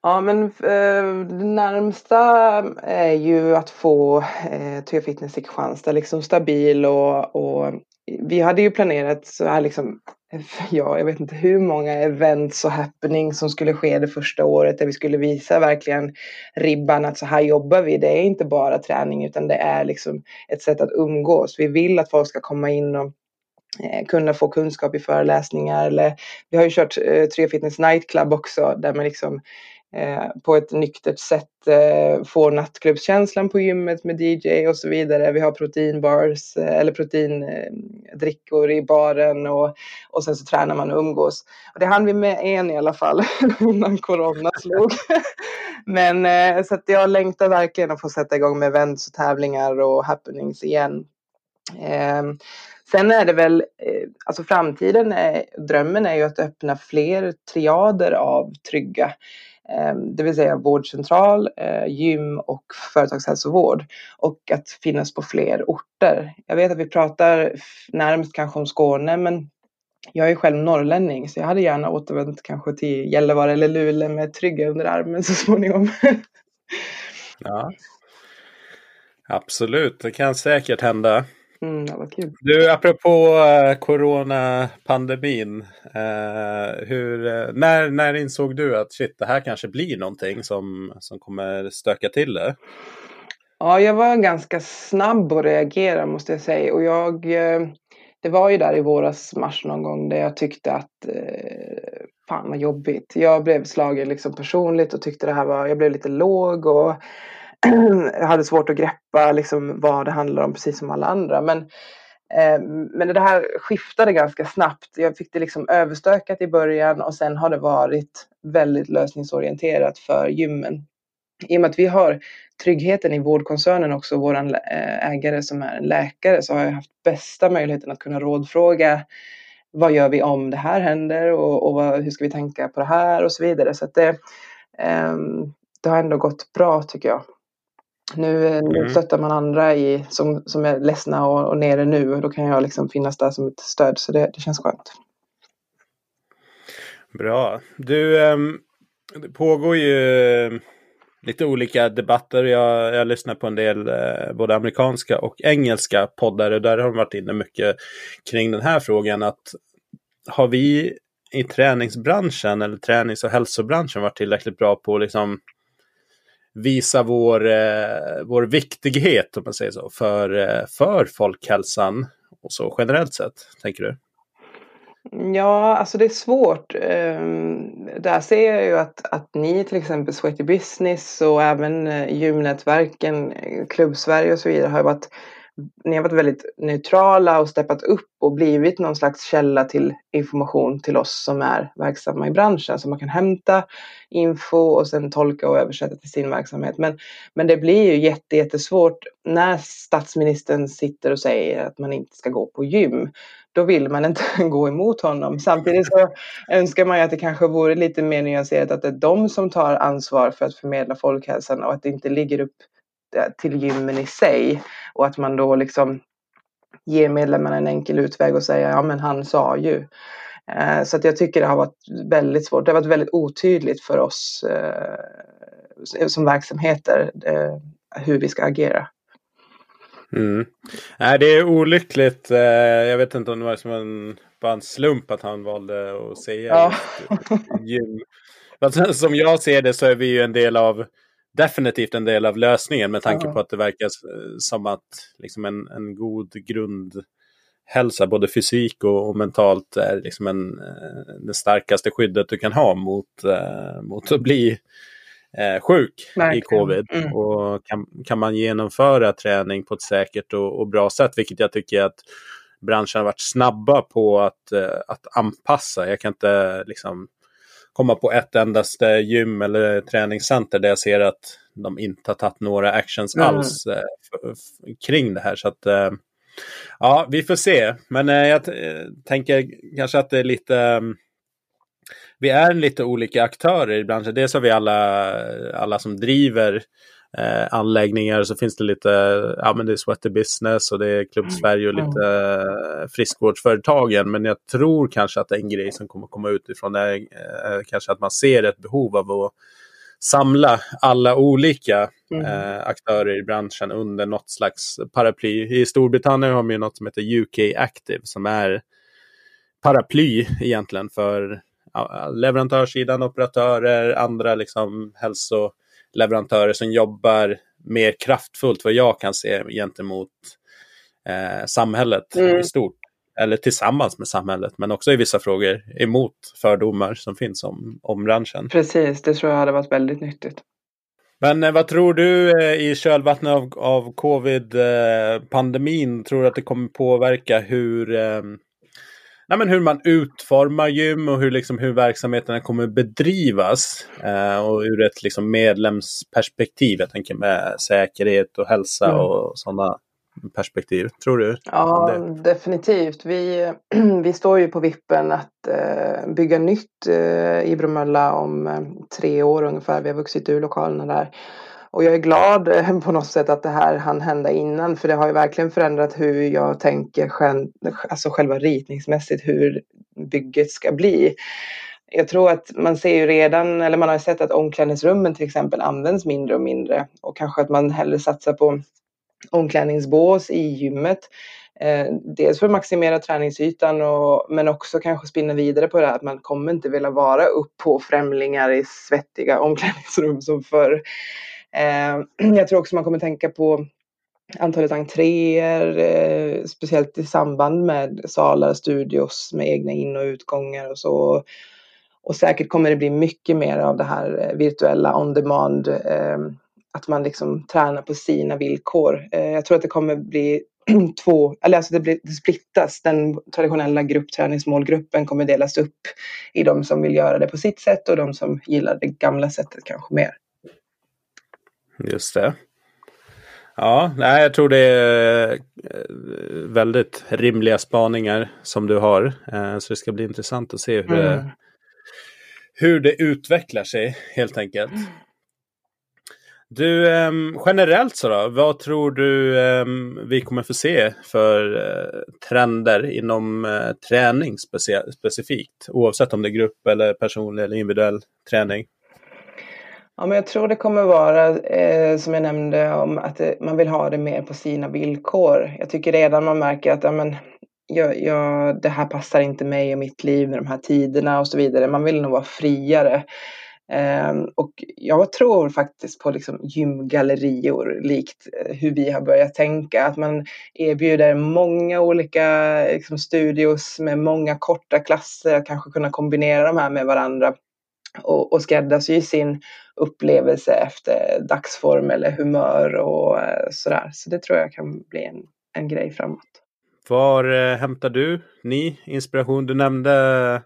Ja men eh, det närmsta är ju att få eh, Trygga Fitness i Kristianstad liksom stabil och, och vi hade ju planerat så här liksom ja, jag vet inte hur många events och happenings som skulle ske det första året där vi skulle visa verkligen ribban att så här jobbar vi. Det är inte bara träning utan det är liksom ett sätt att umgås. Vi vill att folk ska komma in och eh, kunna få kunskap i föreläsningar eller vi har ju kört eh, Tre Fitness Night Club också där man liksom Eh, Eh, på ett nyktert sätt eh, får nattklubbskänslan på gymmet med DJ och så vidare. Vi har proteinbars eh, eller proteindrickor i baren och, och sen så tränar man och umgås. Och det hann vi med en i alla fall innan corona slog. Men så att jag längtar verkligen att få sätta igång med events och tävlingar och happenings igen. Sen är det väl, alltså framtiden, är, drömmen är ju att öppna fler triader av trygga. Ehm, det vill säga vårdcentral, eh, gym och företagshälsovård. Och att finnas på fler orter. Jag vet att vi pratar närmast kanske om Skåne men jag är själv norrlänning så jag hade gärna återvänt kanske till Gällivare eller Luleå med trygga under armen så småningom. ja. Absolut, det kan säkert hända. Mm, vad kul. Du, apropå uh, coronapandemin. Uh, hur, uh, när, när insåg du att shit, det här kanske blir någonting som, som kommer stöka till det? Ja, jag var ganska snabb att reagera måste jag säga. Och jag, det var ju där i våras, mars någon gång, där jag tyckte att fan vad jobbigt. Jag blev slagen liksom personligt och tyckte det här var, jag blev lite låg och hade svårt att greppa liksom vad det handlar om precis som alla andra. Men, eh, men det här skiftade ganska snabbt. Jag fick det liksom överstökat i början och sen har det varit väldigt lösningsorienterat för gymmen. I och med att vi har tryggheten i vårdkoncernen också, vår eh, ägare som är en läkare, så har jag haft bästa möjligheten att kunna rådfråga vad gör vi om det här händer och, och vad, hur ska vi tänka på det här och så vidare. Så att det, um, det har ändå gått bra tycker jag. Nu, mm. nu stöttar man andra i, som, som är ledsna och, och nere nu och då kan jag liksom finnas där som ett stöd så det, det känns skönt. Bra. Du, um, det pågår ju lite olika debatter. Jag, jag lyssnar på en del eh, både amerikanska och engelska poddar och där har de varit inne mycket kring den här frågan. att Har vi i träningsbranschen eller tränings och hälsobranschen varit tillräckligt bra på att liksom visa vår, eh, vår viktighet, om man säger så, för, eh, för folkhälsan och så generellt sett, tänker du? Ja, alltså det är svårt. Ehm, där ser jag ju att, att ni till exempel Sweaty Business och även eh, gymnätverken, eh, Klubb-Sverige och så vidare har varit ni har varit väldigt neutrala och steppat upp och blivit någon slags källa till information till oss som är verksamma i branschen. Så man kan hämta info och sen tolka och översätta till sin verksamhet. Men, men det blir ju jätte, jättesvårt när statsministern sitter och säger att man inte ska gå på gym. Då vill man inte gå emot honom. Samtidigt så önskar man ju att det kanske vore lite mer nyanserat att det är de som tar ansvar för att förmedla folkhälsan och att det inte ligger upp till gymmen i sig och att man då liksom ger medlemmarna en enkel utväg och säger ja men han sa ju. Eh, så att jag tycker det har varit väldigt svårt. Det har varit väldigt otydligt för oss eh, som verksamheter eh, hur vi ska agera. Mm. Nej, det är olyckligt. Jag vet inte om det var som en, bara en slump att han valde att säga ja. gym. Som jag ser det så är vi ju en del av definitivt en del av lösningen med tanke ja. på att det verkar som att liksom en, en god grundhälsa, både fysik och, och mentalt, är liksom en, eh, det starkaste skyddet du kan ha mot, uh, mot att bli uh, sjuk Verkligen. i covid. Mm. Och kan, kan man genomföra träning på ett säkert och, och, bra sätt, vilket jag tycker att branschen har varit snabba på att, uh, att anpassa. Jag kan inte liksom komma på ett endaste gym eller träningscenter där jag ser att de inte har tagit några actions mm. alls eh, kring det här. Så att, eh, ja, vi får se. Men eh, jag tänker kanske att det är lite vi är lite olika aktörer i branschen. Dels har vi alla, alla som driver eh, anläggningar. Så finns det lite, ja men det är Sweater Business och det är Klubb mm. Sverige och lite eh, friskvårdsföretagen. Men jag tror kanske att en grej som kommer komma utifrån är eh, kanske att man ser ett behov av att samla alla olika mm. eh, aktörer i branschen under något slags paraply. I Storbritannien har man ju något som heter UK Active som är paraply egentligen för ja, leverantörssidan, operatörer, andra liksom hälso leverantörer som jobbar mer kraftfullt vad jag kan se gentemot eh, samhället mm. i stort. Eller tillsammans med samhället, men också i vissa frågor emot fördomar som finns om, om branschen. Precis, det tror jag hade varit väldigt nyttigt. Men eh, vad tror du eh, i kölvattnet av, av covid-pandemin? Eh, tror du att det kommer påverka hur nej, men hur man utformar gym och hur, liksom, hur verksamheterna kommer bedrivas. Eh, och ur ett liksom, medlemsperspektiv, jag tänker med säkerhet och hälsa mm. och sådana perspektiv, tror du? Ja, definitivt. Vi, vi står ju på vippen att eh, bygga nytt eh, i Bromölla om eh, tre år ungefär. Vi har vuxit ur lokalerna där. Och jag är glad eh, på något sätt att det här hann hända innan för det har ju verkligen förändrat hur jag tänker alltså själva ritningsmässigt hur bygget ska bli. Jag tror att man ser ju redan, eller man har sett att omklädningsrummen till exempel används mindre och mindre och kanske att man hellre satsar på omklädningsbås i gymmet. Eh, dels för att maximera träningsytan och, men också kanske spinna vidare på det här att man kommer inte vilja vara upp på främlingar i svettiga omklädningsrum som förr. Eh, jag tror också man kommer tänka på antalet entréer, eh, speciellt i samband med salar, studios med egna in och utgångar och så. Och säkert kommer det bli mycket mer av det här eh, virtuella on demand, eh, att man liksom tränar på sina villkor. Eh, jag tror att det kommer bli två, eller alltså det, blir, det splittas. Den traditionella gruppträningsmålgruppen kommer delas upp i de som vill göra det på sitt sätt och de som gillar det gamla sättet kanske mer. Just det. Ja, nej, jag tror det är eh, väldigt rimliga spaningar som du har. Eh, så det ska bli intressant att se hur, mm. det, hur det utvecklar sig helt enkelt. Du, ehm, generellt så då, vad tror du ehm, vi kommer få se för eh, trender inom träning specifikt? Oavsett om det är grupp eller personlig eller individuell träning. Ja, men jag tror det kommer vara, eh, som jag nämnde, om att det, man vill ha det mer på sina villkor. Jag tycker redan man märker att ja, men, jag, jag, det här passar inte mig och mitt liv med de här tiderna och så vidare. Man vill nog vara friare. Eh, och jag tror faktiskt på liksom gymgallerior, likt eh, hur vi har börjat tänka. Att man erbjuder många olika liksom, studios med många korta klasser, att kanske kunna kombinera de här med varandra och, och skräddarsy sin upplevelse efter dagsform eller humör och eh, sådär. Så det tror jag kan bli en, en grej framåt. Var eh, hämtar du ni inspiration? Du nämnde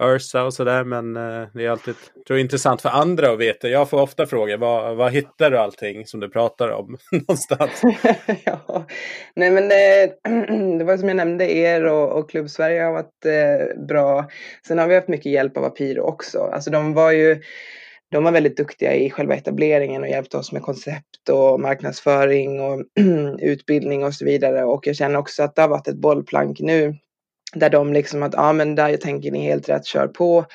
Ursa och sådär men eh, det är alltid tror intressant för andra att veta. Jag får ofta frågor, var, vad hittar du allting som du pratar om någonstans? ja. Nej men det, eh, det var som jag nämnde, er och, och Klubb Sverige har varit eh, bra. Sen har vi haft mycket hjälp av Apiro också. Alltså de var ju de var väldigt duktiga i själva etableringen och hjälpte oss med koncept och marknadsföring och utbildning och så vidare. Och jag känner också att det har varit ett bollplank nu där de liksom att, ja men där tänker ni helt rätt, kör på.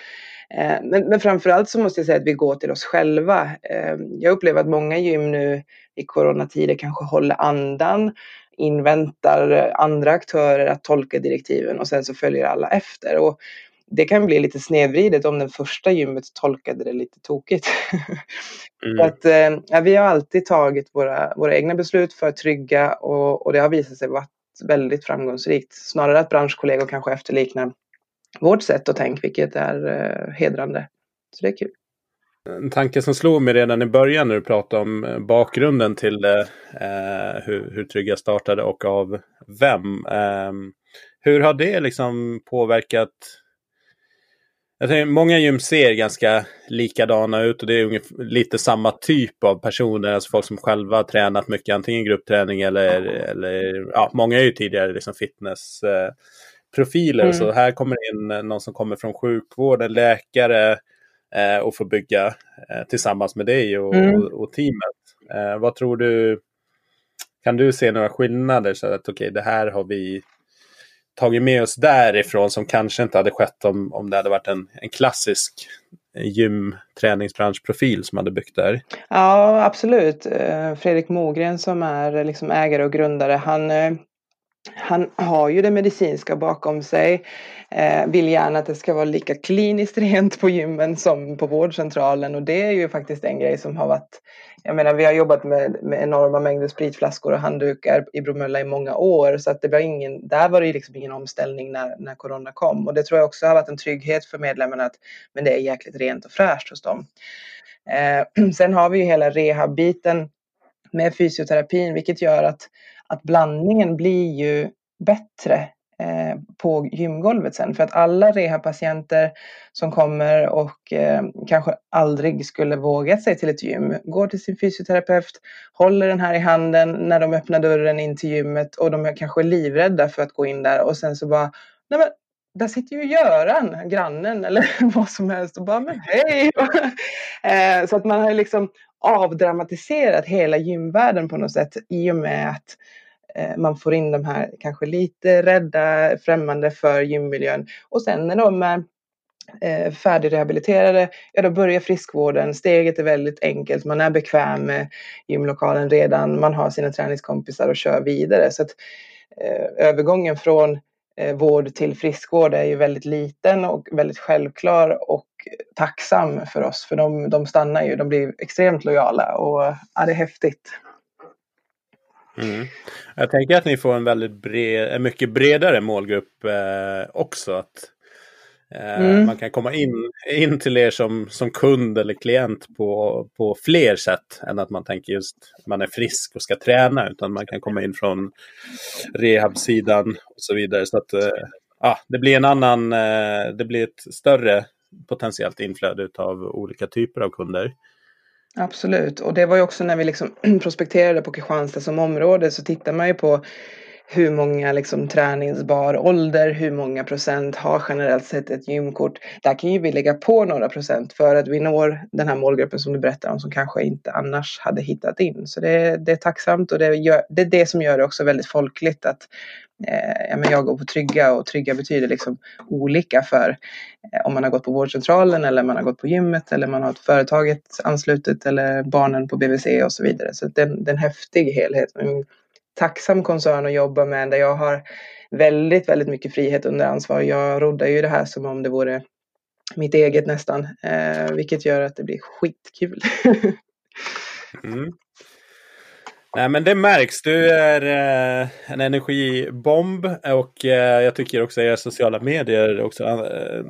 Eh, men, men framförallt så måste jag säga att vi går till oss själva. Eh, jag upplever att många gym nu i coronatider kanske håller andan, inväntar andra aktörer att tolka direktiven och sen så följer alla efter. Och det kan bli lite snedvridet om den första gymmet tolkade det lite tokigt. Mm. att, eh, vi har alltid tagit våra, våra egna beslut för att trygga och, och det har visat sig vara väldigt framgångsrikt. Snarare att branschkollegor kanske efterliknar vårt sätt att tänka, vilket är eh, hedrande. Så det är kul. En tanke som slog mig redan i början när du pratade om eh, bakgrunden till det, eh, hur, hur Trygga startade och av vem. Eh, hur har det liksom påverkat jag tänker, många gym ser ganska likadana ut och det är ungefär, lite samma typ av personer, alltså folk som själva tränat mycket, antingen gruppträning eller, eller ja, många är ju tidigare liksom fitnessprofiler. Eh, mm. Så här kommer in någon som kommer från sjukvården, läkare eh, och får bygga eh, tillsammans med dig och, mm. och, och teamet. Eh, vad tror du, kan du se några skillnader? Så att okej, okay, det här har vi tagit med oss därifrån som kanske inte hade skett om, om det hade varit en, en klassisk gymträningsbranschprofil som hade byggt där. Ja, absolut. Eh, Fredrik Mogren som är eh, liksom ägare och grundare, han, eh, han har ju det medicinska bakom sig. Vill gärna att det ska vara lika kliniskt rent på gymmen som på vårdcentralen och det är ju faktiskt en grej som har varit jag menar, vi har jobbat med, med enorma mängder spritflaskor och handdukar i Bromölla i många år så att det var ingen, där var det liksom ingen omställning när, när corona kom och det tror jag också har varit en trygghet för medlemmarna att men det är jäkligt rent och fräscht hos dem. Eh, sen har vi ju hela rehabbiten med fysioterapin vilket gör att, att blandningen blir ju bättre Eh, på gymgolvet sen. För att alla rehabpatienter som kommer och eh, kanske aldrig skulle vågat sig till ett gym går till sin fysioterapeut, håller den här i handen när de öppnar dörren in till gymmet och de är kanske livrädda för att gå in där och sen så bara Nej men där sitter ju Göran, grannen eller vad som helst och bara men hej! Eh, så att man har liksom avdramatiserat hela gymvärlden på något sätt i och med att Eh, man får in de här kanske lite rädda, främmande för gymmiljön. Och sen när de är eh, färdigrehabiliterade, ja då börjar friskvården. Steget är väldigt enkelt, man är bekväm med gymlokalen redan, man har sina träningskompisar och kör vidare. Så att eh, övergången från Eh, vård till friskvård är ju väldigt liten och väldigt självklar och tacksam för oss. För de, de stannar ju, de blir extremt lojala och ja, det är häftigt. Mm. Jag tänker att ni får en väldigt bred, en mycket bredare målgrupp eh, också. Att Eh, mm. Man kan komma in, in till er som, som kund eller klient på, på fler sätt än att man tänker just man är frisk och ska träna. Utan man kan komma in från rehabsidan och så vidare. Så att eh, ja, det blir en annan, eh, det blir ett större potentiellt inflöde av olika typer av kunder. Absolut, och det var ju också när vi liksom prospekterade på Kristianstad som område så tittar man ju på hur många liksom, träningsbar ålder, hur många procent har generellt sett ett gymkort. Där kan ju vi lägga på några procent för att vi når den här målgruppen som du berättar om som kanske inte annars hade hittat in. Så det, det är tacksamt och det, gör, det är det som gör det också väldigt folkligt att eh, ja, jag går på trygga och trygga betyder liksom olika för eh, om man har gått på vårdcentralen eller man har gått på gymmet eller man har ett företaget anslutet eller barnen på BVC och så vidare. Så det, det är en häftig helhet tacksam koncern att jobba med där jag har väldigt, väldigt mycket frihet under ansvar. Jag roddar ju det här som om det vore mitt eget nästan, eh, vilket gör att det blir skitkul. mm. Nej men det märks, du är eh, en energibomb och eh, jag tycker också att era sociala medier också eh,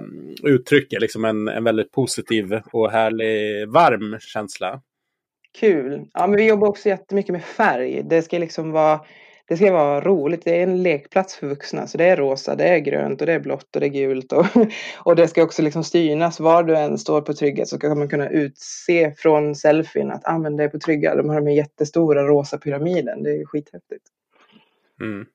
uttrycker liksom en, en väldigt positiv och härlig varm känsla. Kul. Ja, men vi jobbar också jättemycket med färg. Det ska liksom vara det ska vara roligt. Det är en lekplats för vuxna. Så det är rosa, det är grönt och det är blått och det är gult. Och, och det ska också liksom styras. Var du än står på Trygga så kan man kunna utse från selfien att ah, det på Trygga. De har den jättestora rosa pyramiden. Det är skithäftigt. Mm.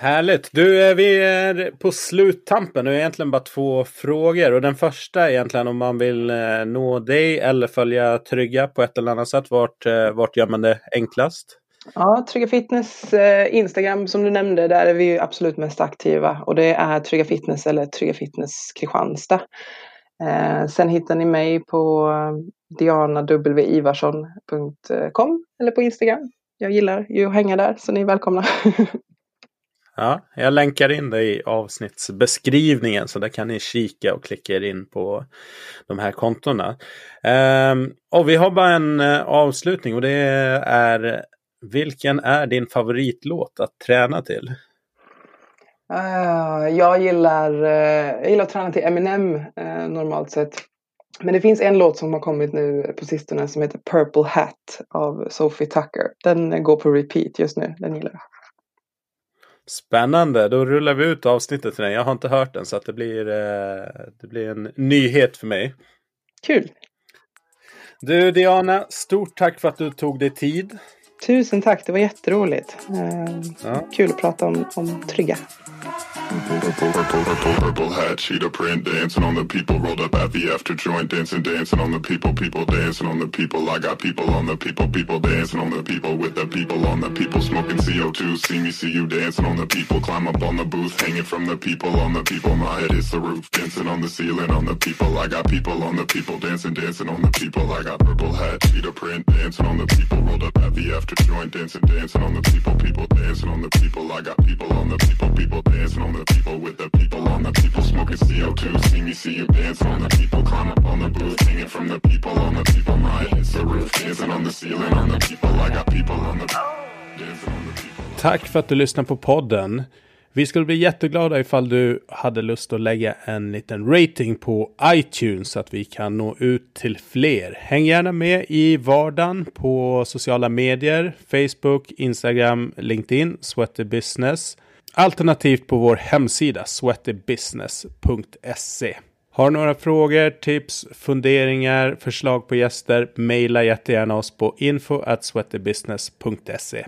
Härligt! Du, eh, vi är på sluttampen. Det är egentligen bara två frågor. Och den första är egentligen om man vill eh, nå dig eller följa Trygga på ett eller annat sätt. Vart, eh, vart gör man det enklast? Ja, Trygga Fitness eh, Instagram som du nämnde, där är vi absolut mest aktiva. Och det är Trygga Fitness eller Trygga Fitness Kristianstad. sen hittar ni mig på dianawivarsson.com eller på Instagram. Jag gillar ju att hänga där, så ni är välkomna. Ja, jag länkar in det i avsnittsbeskrivningen så där kan ni kika och klicka er in på de här kontona. Um, ehm, och vi har bara en eh, avslutning och det är vilken är din favoritlåt att träna till? Uh, jag, gillar, uh, jag gillar att träna till Eminem uh, normalt sett. Men det finns en låt som har kommit nu på sistone som heter Purple Hat av Sophie Tucker. Den går på repeat just nu. Den gillar jag. Spännande, då rullar vi ut avsnittet till den. Jag har inte hört den så att det blir, eh, det blir en nyhet för mig. Kul! Du Diana, stort tack för att du tog dig tid. Tusen tack, det var jätteroligt. Eh, ja. Kul att prata om, om trygga. Purple, purple, purple, purple hat, cheetah print, dancing on the people, rolled up at the after joint, dancing, dancing on the people, people dancing on the people. I got people on the people, people dancing on the people, with the people on the people, smoking CO2. See me, see you dancing on the people, climb up on the booth, hanging from the people, on the people. My head is the roof, dancing on the ceiling, on the people. I got people on the people, dancing, dancing on the people. I got purple hat, cheetah print, dancing on the people, rolled up at the after joint, dancing, dancing on the people, people dancing on the people. I got people on the people, people dancing on the the people with the people on the people smoking CO2. See me, see you dance on the people. Climb up on the booth, hanging from the people on the people. My hits the roof, dancing on the ceiling on the people. I got people on the dancing on the people. Tack för att du lyssnar på podden. Vi skulle bli jätteglada ifall du hade lust att lägga en liten rating på iTunes så att vi kan nå ut till fler. Häng gärna med i vardagen på sociala medier, Facebook, Instagram, LinkedIn, Sweater Business. Alternativt på vår hemsida sweatybusiness.se. Har några frågor, tips, funderingar, förslag på gäster? Mejla jättegärna oss på info at sweatybusiness.se.